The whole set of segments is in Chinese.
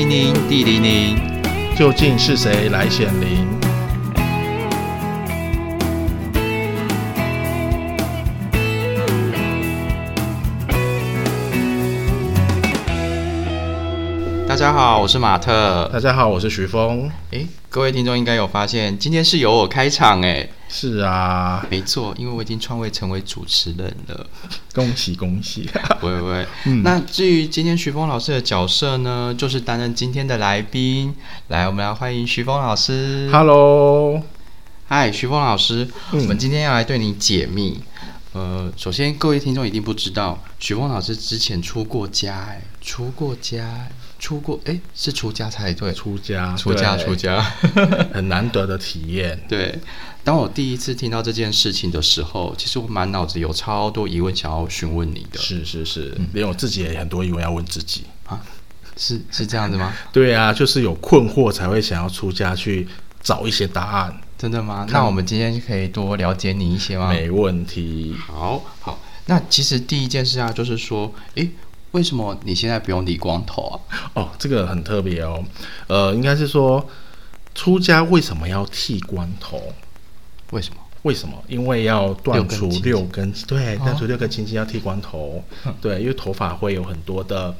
零零地零零，究竟是谁来显灵？大家好，我是马特。大家好，我是徐峰。诶，各位听众应该有发现，今天是由我开场诶。是啊，没错，因为我已经创位成为主持人了。恭喜恭喜！不会不会。嗯、那至于今天徐峰老师的角色呢，就是担任今天的来宾。来，我们来欢迎徐峰老师。Hello，嗨，徐峰老师，嗯、我们今天要来对你解密。呃，首先各位听众一定不知道，徐峰老师之前出过家，哎，出过家。出过哎，是出家才对，出家，出家，出家，很难得的体验。对，当我第一次听到这件事情的时候，其实我满脑子有超多疑问想要询问你的。是是是，嗯、连我自己也很多疑问要问自己啊。是是这样子吗？对啊，就是有困惑才会想要出家去找一些答案。真的吗？那我们今天可以多了解你一些吗？没问题。好好，那其实第一件事啊，就是说，哎。为什么你现在不用理光头啊？哦，这个很特别哦。呃，应该是说，出家为什么要剃光头？为什么？为什么？因为要断除六根，对，断除六根清净要剃光头。哦、对，因为头发会有很多的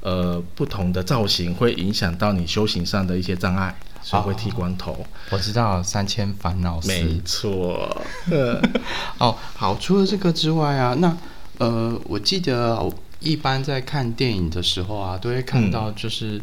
呃不同的造型，会影响到你修行上的一些障碍，所以会剃光头。哦、我知道三千烦恼丝，没错。哦，好，除了这个之外啊，那呃，我记得。一般在看电影的时候啊，都会看到，就是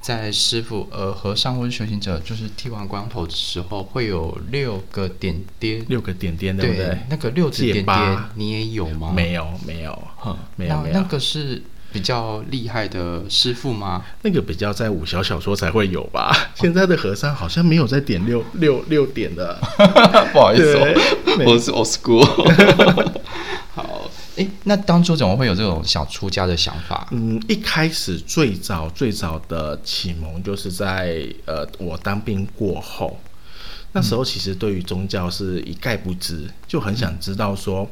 在师傅、嗯、呃和尚或者修行者，就是剃完光头的时候，会有六个点点，六个点点，对不对？那个六个点点，你也有吗？没有，没有，哼，没有，没有。那个是比较厉害的师傅吗？那个比较在武侠小说才会有吧？现在的和尚好像没有在点六六六点的，不好意思，我是 old school。好。诶，那当初怎么会有这种想出家的想法？嗯，一开始最早最早的启蒙就是在呃，我当兵过后，那时候其实对于宗教是一概不知，就很想知道说。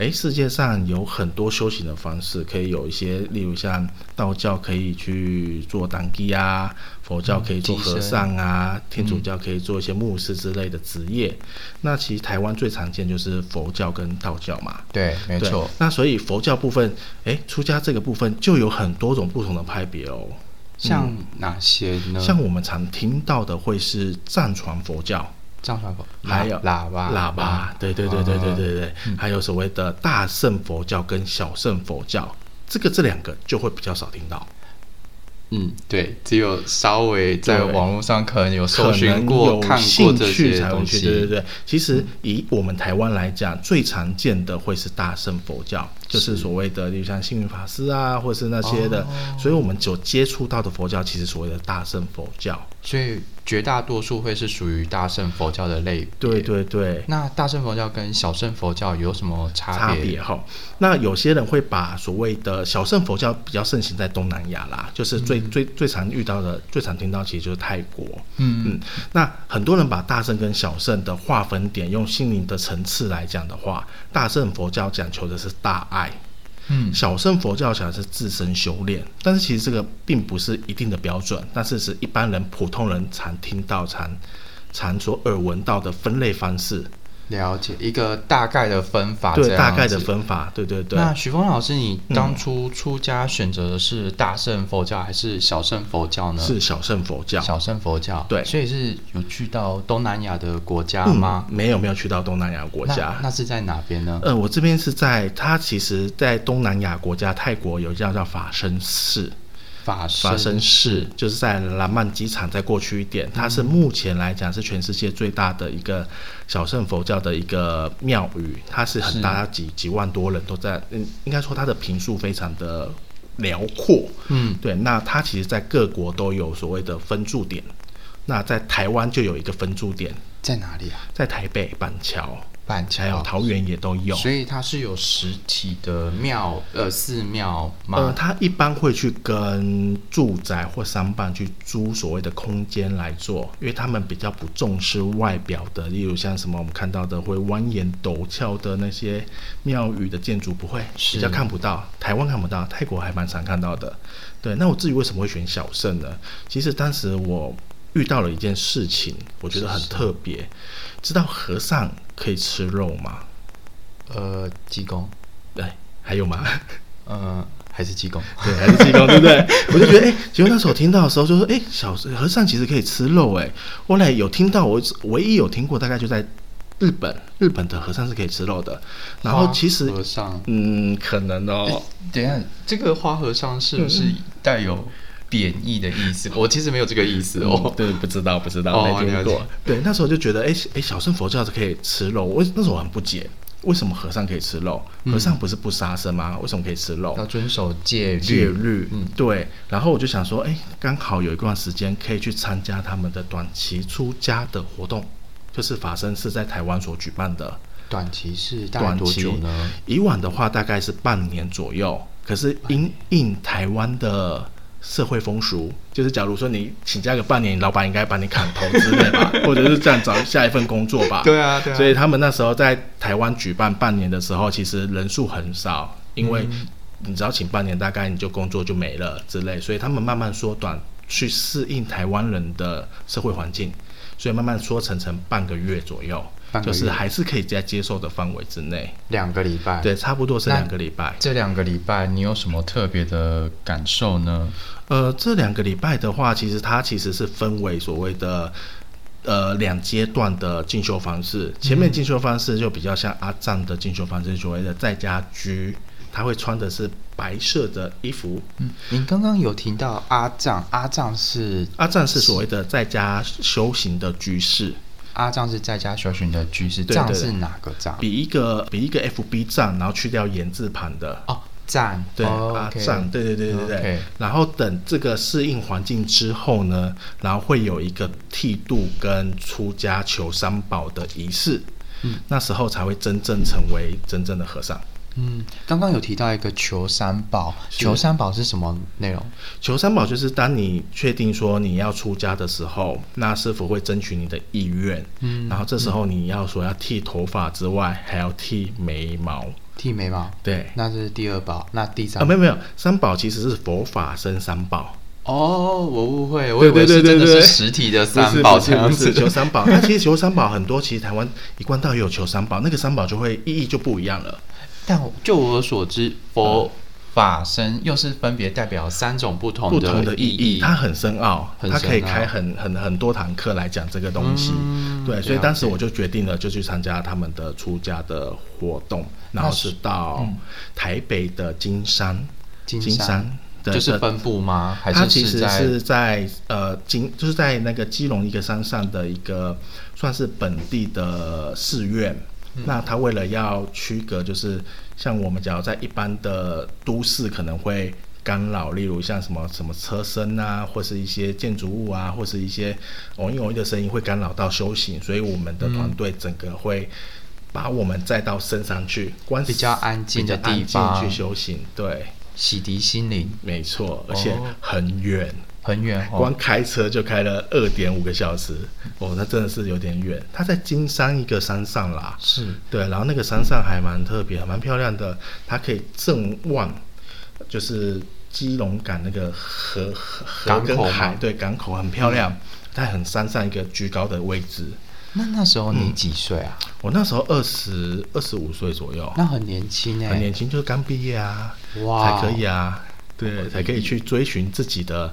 诶，世界上有很多修行的方式，可以有一些，例如像道教可以去做当地啊，佛教可以做和尚啊，嗯、天主教可以做一些牧师之类的职业。嗯、那其实台湾最常见就是佛教跟道教嘛。对，没错。那所以佛教部分，诶，出家这个部分就有很多种不同的派别哦。像哪些呢？嗯、像我们常听到的会是藏传佛教。藏传佛，还有喇叭，喇叭，对对对对对对对，还有所谓的大乘佛教跟小乘佛教，这个这两个就会比较少听到。嗯，对，只有稍微在网络上可能有搜寻过、看过这些东西。对对对，其实以我们台湾来讲，最常见的会是大乘佛教，就是所谓的，例如像幸运法师啊，或者是那些的。所以我们所接触到的佛教，其实所谓的大乘佛教。所以。绝大多数会是属于大乘佛教的类别。对对对。那大乘佛教跟小乘佛教有什么差别？差别哈。那有些人会把所谓的小乘佛教比较盛行在东南亚啦，就是最、嗯、最最常遇到的、最常听到，其实就是泰国。嗯嗯。那很多人把大乘跟小乘的划分点，用心灵的层次来讲的话，大乘佛教讲求的是大爱。嗯，小乘佛教讲的是自身修炼，但是其实这个并不是一定的标准，但是是一般人、普通人常听到、常常所耳闻到的分类方式。了解一个大概的分法，对，大概的分法，对对对。那许峰老师，你当初出家选择的是大乘佛教还是小乘佛教呢？是小乘佛教。小乘佛教，对。所以是有去到东南亚的国家吗？嗯，没有，没有去到东南亚国家。那，那是在哪边呢？呃，我这边是在，它其实，在东南亚国家泰国有一家叫法身寺。法法身寺就是在兰曼机场，再过去一点，它是目前来讲是全世界最大的一个小圣佛教的一个庙宇，它是很大，几几万多人都在，嗯，应该说它的平数非常的辽阔，嗯，对，那它其实在各国都有所谓的分驻点，那在台湾就有一个分驻点，在哪里啊？在台北板桥。还有桃园也都有。所以它是有实体的庙呃寺庙吗？呃，他一般会去跟住宅或商办去租所谓的空间来做，因为他们比较不重视外表的，例如像什么我们看到的会蜿蜒陡峭的那些庙宇的建筑，不会比较看不到。台湾看不到，泰国还蛮常看到的。对，那我自己为什么会选小圣呢？其实当时我遇到了一件事情，我觉得很特别。知道和尚可以吃肉吗？呃，济公。对，还有吗？呃，还是济公。对，还是济公，对不对？我就觉得，哎，结果那时候听到的时候，就说，哎，小和尚其实可以吃肉，哎。后来有听到，我唯一有听过，大概就在日本，日本的和尚是可以吃肉的。然后其实，和尚，嗯，可能哦。等一下，这个花和尚是不是带有贬义的意思？我其实没有这个意思哦。嗯、对，不知道，不知道，哦、没听过。对，那时候就觉得，哎哎，小乘佛教是可以吃肉。我那时候我很不解，为什么和尚可以吃肉？和尚不是不杀生吗？为什么可以吃肉？要遵守戒律。戒律，嗯，对。然后我就想说，哎，刚好有一段时间可以去参加他们的短期出家的活动，就是法身是在台湾所举办的。短期是大概多久呢？以往的话大概是半年左右。可是因应台湾的社会风俗，就是假如说你请假个半年，老板应该把你砍头之类吧，或者是这样找下一份工作吧。对啊，对啊。所以他们那时候在台湾举办半年的时候，其实人数很少，因为你只要请半年，大概你就工作就没了之类。所以他们慢慢缩短，去适应台湾人的社会环境，所以慢慢缩成成半个月左右。就是还是可以在接受的范围之内，两个礼拜，对，差不多是两个礼拜。这两个礼拜你有什么特别的感受呢？呃，这两个礼拜的话，其实它其实是分为所谓的呃两阶段的进修方式。前面进修方式就比较像阿藏的进修方式，所谓的在家居，他会穿的是白色的衣服。嗯，您刚刚有提到阿藏，阿藏是阿藏是所谓的在家修行的居士。阿藏是在家修行的居士，藏是哪个藏？比一个比一个 FB 藏，然后去掉言字旁的哦，站对、哦、阿藏，对对对对对。然后等这个适应环境之后呢，然后会有一个剃度跟出家求三宝的仪式，嗯，那时候才会真正成为真正的和尚。嗯，刚刚有提到一个求三宝，求三宝是什么内容？求三宝就是当你确定说你要出家的时候，那师傅会争取你的意愿，嗯，然后这时候你要说要剃头发之外，还要剃眉毛，剃眉毛，对，那是第二宝，那第三宝？啊，没有没有，三宝其实是佛法生三宝。哦，我误会，我以为是真的是实体的三宝这样子。求三宝，那其实求三宝很多，其实台湾一贯道也有求三宝，那个三宝就会意义就不一样了。但就我所知，佛法身又是分别代表三种不同的不同的意义，它很深奥，它可以开很很很多堂课来讲这个东西。嗯、对，所以当时我就决定了，就去参加他们的出家的活动，然后是到台北的金山，金山就是分布吗？还是它其实是在呃金，就是在那个基隆一个山上的一个算是本地的寺院。那他为了要区隔，就是像我们假如在一般的都市可能会干扰，例如像什么什么车声啊，或是一些建筑物啊，或是一些嗡一嗡一的声音会干扰到修行，所以我们的团队整个会把我们载到山上去，关比较安静的地方。去修行，对，洗涤心灵，没错，而且很远。很远，光开车就开了二点五个小时，哦，那真的是有点远。它在金山一个山上啦，是对，然后那个山上还蛮特别，蛮漂亮的，它可以正望，就是基隆港那个河河跟海，对，港口很漂亮，在很山上一个居高的位置。那那时候你几岁啊？我那时候二十二十五岁左右，那很年轻哎，很年轻，就是刚毕业啊，哇，才可以啊，对，才可以去追寻自己的。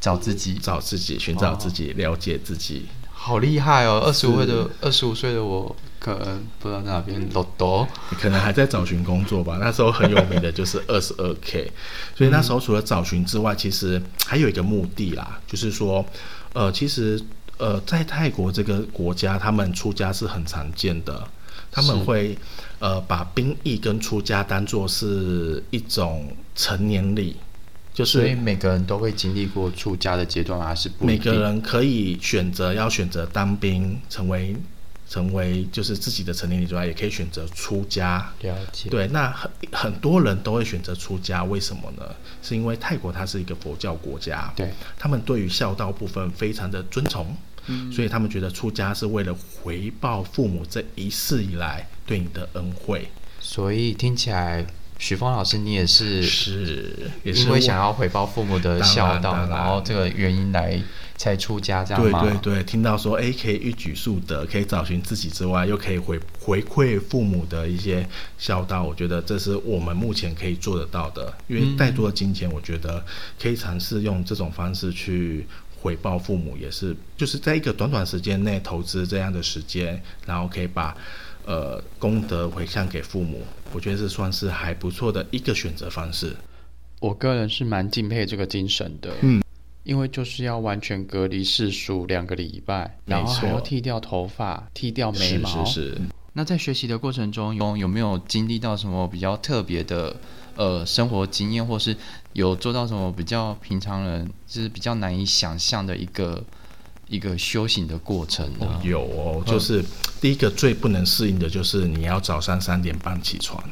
找自己，找自己，寻找自己，哦、了解自己，好厉害哦！二十五岁的二十五岁的我，可能不知道在哪边多多，你可能还在找寻工作吧。那时候很有名的就是二十二 K，所以那时候除了找寻之外，其实还有一个目的啦，就是说，呃，其实呃，在泰国这个国家，他们出家是很常见的，他们会呃把兵役跟出家当做是一种成年礼。就是，所以每个人都会经历过出家的阶段，还是不？每个人可以选择要选择当兵，成为成为就是自己的成年礼之外，也可以选择出家。了解。对，那很很多人都会选择出家，为什么呢？是因为泰国它是一个佛教国家，对，他们对于孝道部分非常的尊崇，嗯，所以他们觉得出家是为了回报父母这一世以来对你的恩惠。所以听起来，许峰老师你也是是，因为想要回报父母的孝道，然，然后这个原因来。才出家这样吗？对对对，听到说，哎，可以一举数得，可以找寻自己之外，又可以回回馈父母的一些孝道，我觉得这是我们目前可以做得到的。因为再多的金钱，我觉得可以尝试用这种方式去回报父母，也是就是在一个短短时间内投资这样的时间，然后可以把呃功德回向给父母，我觉得这算是还不错的一个选择方式。我个人是蛮敬佩这个精神的，嗯。因为就是要完全隔离世俗两个礼拜，然后还要剃掉头发、剃掉眉毛。是是是。那在学习的过程中，有有没有经历到什么比较特别的呃生活经验，或是有做到什么比较平常人就是比较难以想象的一个一个修行的过程有哦，就是第一个最不能适应的就是你要早上三点半起床，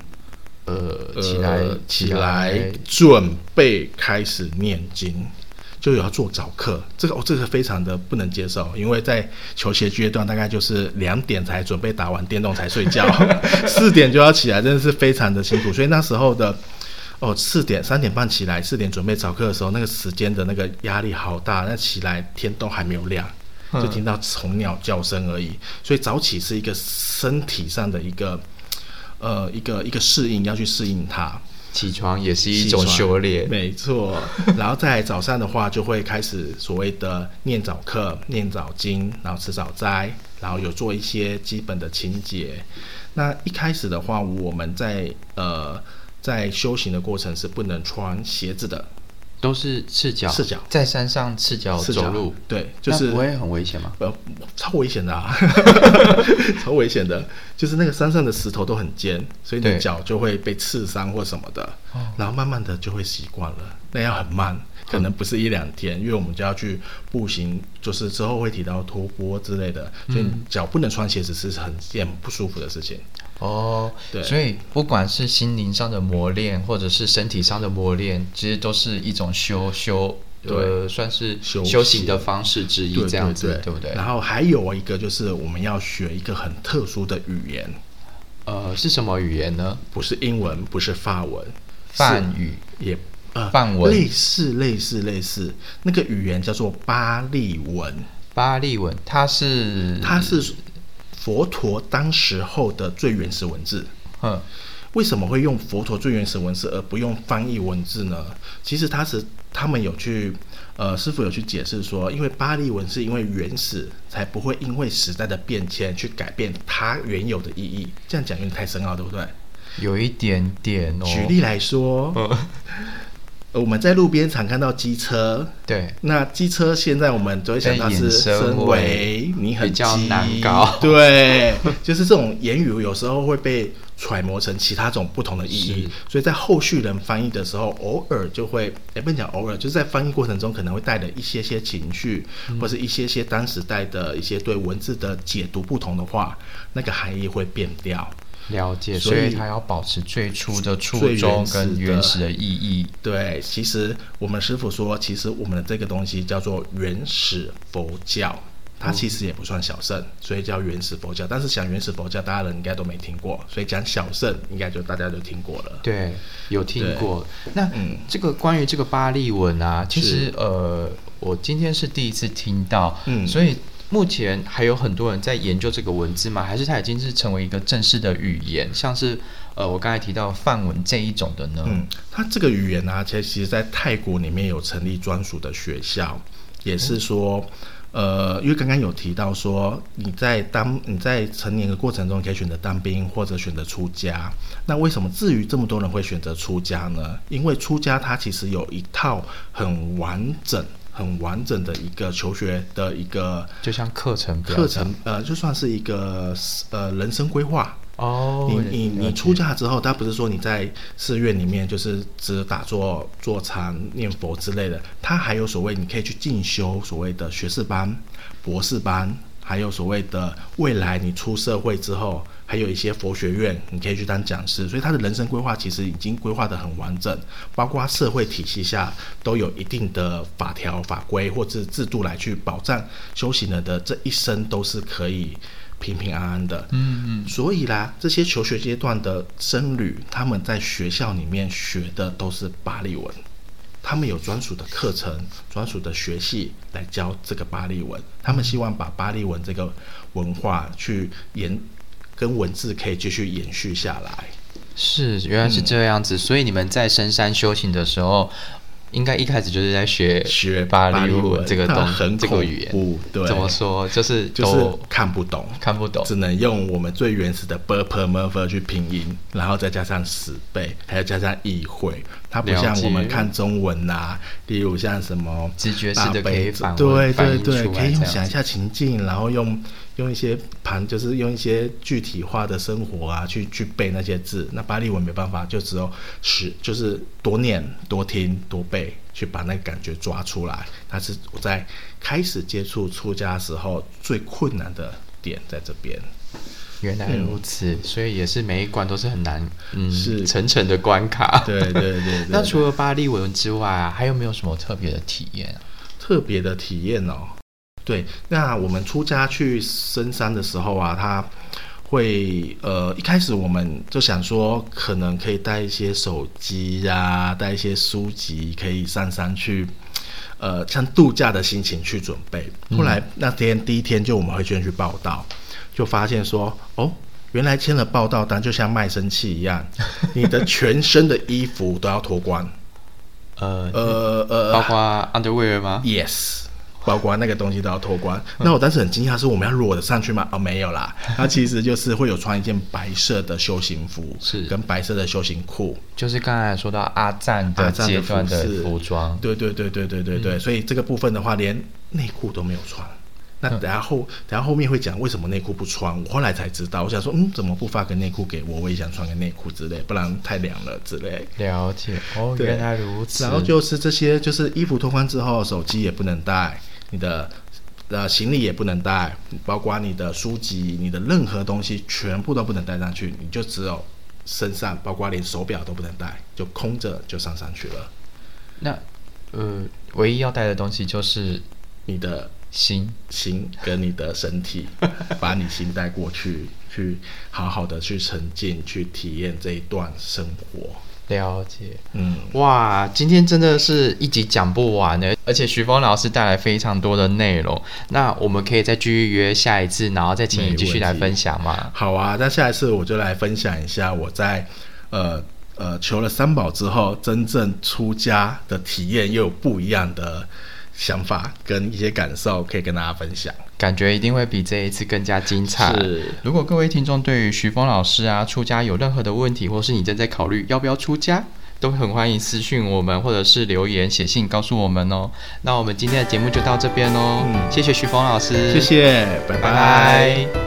呃，起来、呃、起来。准备开始念经。就有要做早课，这个哦，这个非常的不能接受，因为在求学阶段，大概就是两点才准备打完电动才睡觉，四点就要起来，真的是非常的辛苦。所以那时候的哦，四点三点半起来，四点准备早课的时候，那个时间的那个压力好大。那起来天都还没有亮，就听到虫鸟叫声而已。所以早起是一个身体上的一个呃一个一个适应，要去适应它。起床也是一种修炼，没错。然后在早上的话，就会开始所谓的念早课、念早经，然后吃早斋，然后有做一些基本的清洁。那一开始的话，我们在呃在修行的过程是不能穿鞋子的。都是赤脚，赤脚。在山上赤脚走路，对，就是不会很危险吗？呃，超危险的啊，超危险的，就是那个山上的石头都很尖，所以你的脚就会被刺伤或什么的，然后慢慢的就会习惯了，那样很慢，可能不是一两天，因为我们就要去步行，就是之后会提到托钵之类的，所以脚不能穿鞋子是很件不舒服的事情。哦，对，所以不管是心灵上的磨练，或者是身体上的磨练，其实都是一种修修，呃，算是修行的方式之一，这样子，对，对，对，对不对？然后还有一个就是我们要学一个很特殊的语言，呃，是什么语言呢？不是英文，不是法文，梵语。也呃，梵文。类似类似类似，那个语言叫做巴利文，巴利文，它是它是。佛陀当时候的最原始文字，嗯，为什么会用佛陀最原始文字而不用翻译文字呢？其实他是他们有去，呃，师傅有去解释说，因为巴利文是因为原始，才不会因为时代的变迁去改变它原有的意义。这样讲有点太深奥，对不对？有一点点哦。举例来说。嗯我们在路边常看到机车，对，那机车现在我们都会想到是身为你很机，难搞，对，就是这种言语有时候会被揣摩成其他种不同的意义，所以在后续人翻译的时候，偶尔就会，也不能讲偶尔，就是在翻译过程中可能会带着一些些情绪，嗯、或是一些些当时代的一些对文字的解读不同的话，那个含义会变掉。了解，所以它要保持最初的初衷跟原始的意义。对，其实我们师傅说，其实我们的这个东西叫做原始佛教，它其实也不算小圣，所以叫原始佛教。但是讲原始佛教，大家人应该都没听过，所以讲小圣，应该就大家都听过了。对，有听过。那嗯，这个关于这个巴利文啊，其实呃，我今天是第一次听到，嗯，所以。目前还有很多人在研究这个文字吗？还是它已经是成为一个正式的语言？像是呃，我刚才提到梵文这一种的呢？嗯，它这个语言呢、啊，其实其实在泰国里面有成立专属的学校，也是说，呃，因为刚刚有提到说，你在当你在成年的过程中可以选择当兵或者选择出家。那为什么至于这么多人会选择出家呢？因为出家它其实有一套很完整。很完整的一个求学的一个，就像课程课程，呃，就算是一个呃人生规划。哦。你你你出家之后，他不是说你在寺院里面就是只打坐、坐禅、念佛之类的，他还有所谓你可以去进修所谓的学士班、博士班，还有所谓的未来你出社会之后，还有一些佛学院你可以去当讲师，所以他的人生规划其实已经规划得很完整，包括社会体系下都有一定的法条法规或者制度来去保障修行人的这一生都是可以平平安安的。嗯嗯，所以啦，这些求学阶段的僧侣，他们在学校里面学的都是巴利文。他们有专属的课程、专属的学系来教这个巴利文。他们希望把巴利文这个文化去延，跟文字可以继续延续下来。是，原来是这样子。所以你们在深山修行的时候，应该一开始就是在学学巴黎文这个东很这个语言。对，怎么说？就是都就是看不懂，看不懂，只能用我们最原始的 b u r p e r m e r 去拼音，然后再加上十倍，还要加上意会，它不像我们看中文呐、啊，例如像什么直觉式的可以对对对，可以用想一下情境，然后用。用一些盘，就是用一些具体化的生活啊，去去背那些字。那巴利文没办法，就只有是就是多念、多听、多背，去把那个感觉抓出来。它是我在开始接触出家的时候最困难的点在这边。原来如此，嗯、所以也是每一关都是很难，嗯，是层层的关卡。对对对。那除了巴利文之外啊，还有没有什么特别的体验？特别的体验哦。对，那我们出家去深山的时候啊，他会呃一开始我们就想说，可能可以带一些手机呀、啊，带一些书籍，可以上山去，呃，像度假的心情去准备。后来那天第一天就我们会先去报到，就发现说，哦，原来签了报道单就像卖身契一样，你的全身的衣服都要脱光，呃呃呃，包括 underwear 吗？Yes。包括那个东西都要脱光，那我当时很惊讶，是我们要裸的上去吗？哦，没有啦，它其实就是会有穿一件白色的修行服，是跟白色的修行裤，就是刚才说到阿赞的阶段的服装，对对对对对对对，所以这个部分的话，连内裤都没有穿。那等下后等下后面会讲为什么内裤不穿，我后来才知道，我想说，嗯，怎么不发个内裤给我？我也想穿个内裤之类，不然太凉了之类。了解哦，原来如此。然后就是这些，就是衣服脱光之后，手机也不能带。你的呃行李也不能带，包括你的书籍、你的任何东西全部都不能带上去，你就只有身上，包括连手表都不能带，就空着就上上去了。那呃，唯一要带的东西就是你的心、心跟你的身体，把你心带过去，去好好的去沉浸，去体验这一段生活。了解，嗯，哇，今天真的是一集讲不完的，而且徐峰老师带来非常多的内容，那我们可以再继续约下一次，然后再请你继续来分享吗？好啊，那下一次我就来分享一下我在呃呃求了三宝之后，真正出家的体验又有不一样的想法跟一些感受，可以跟大家分享。感觉一定会比这一次更加精彩。是，如果各位听众对于徐峰老师啊出家有任何的问题，或是你正在考虑要不要出家，都很欢迎私讯我们，或者是留言写信告诉我们哦。那我们今天的节目就到这边哦，嗯，谢谢徐峰老师，谢谢，拜拜。拜拜。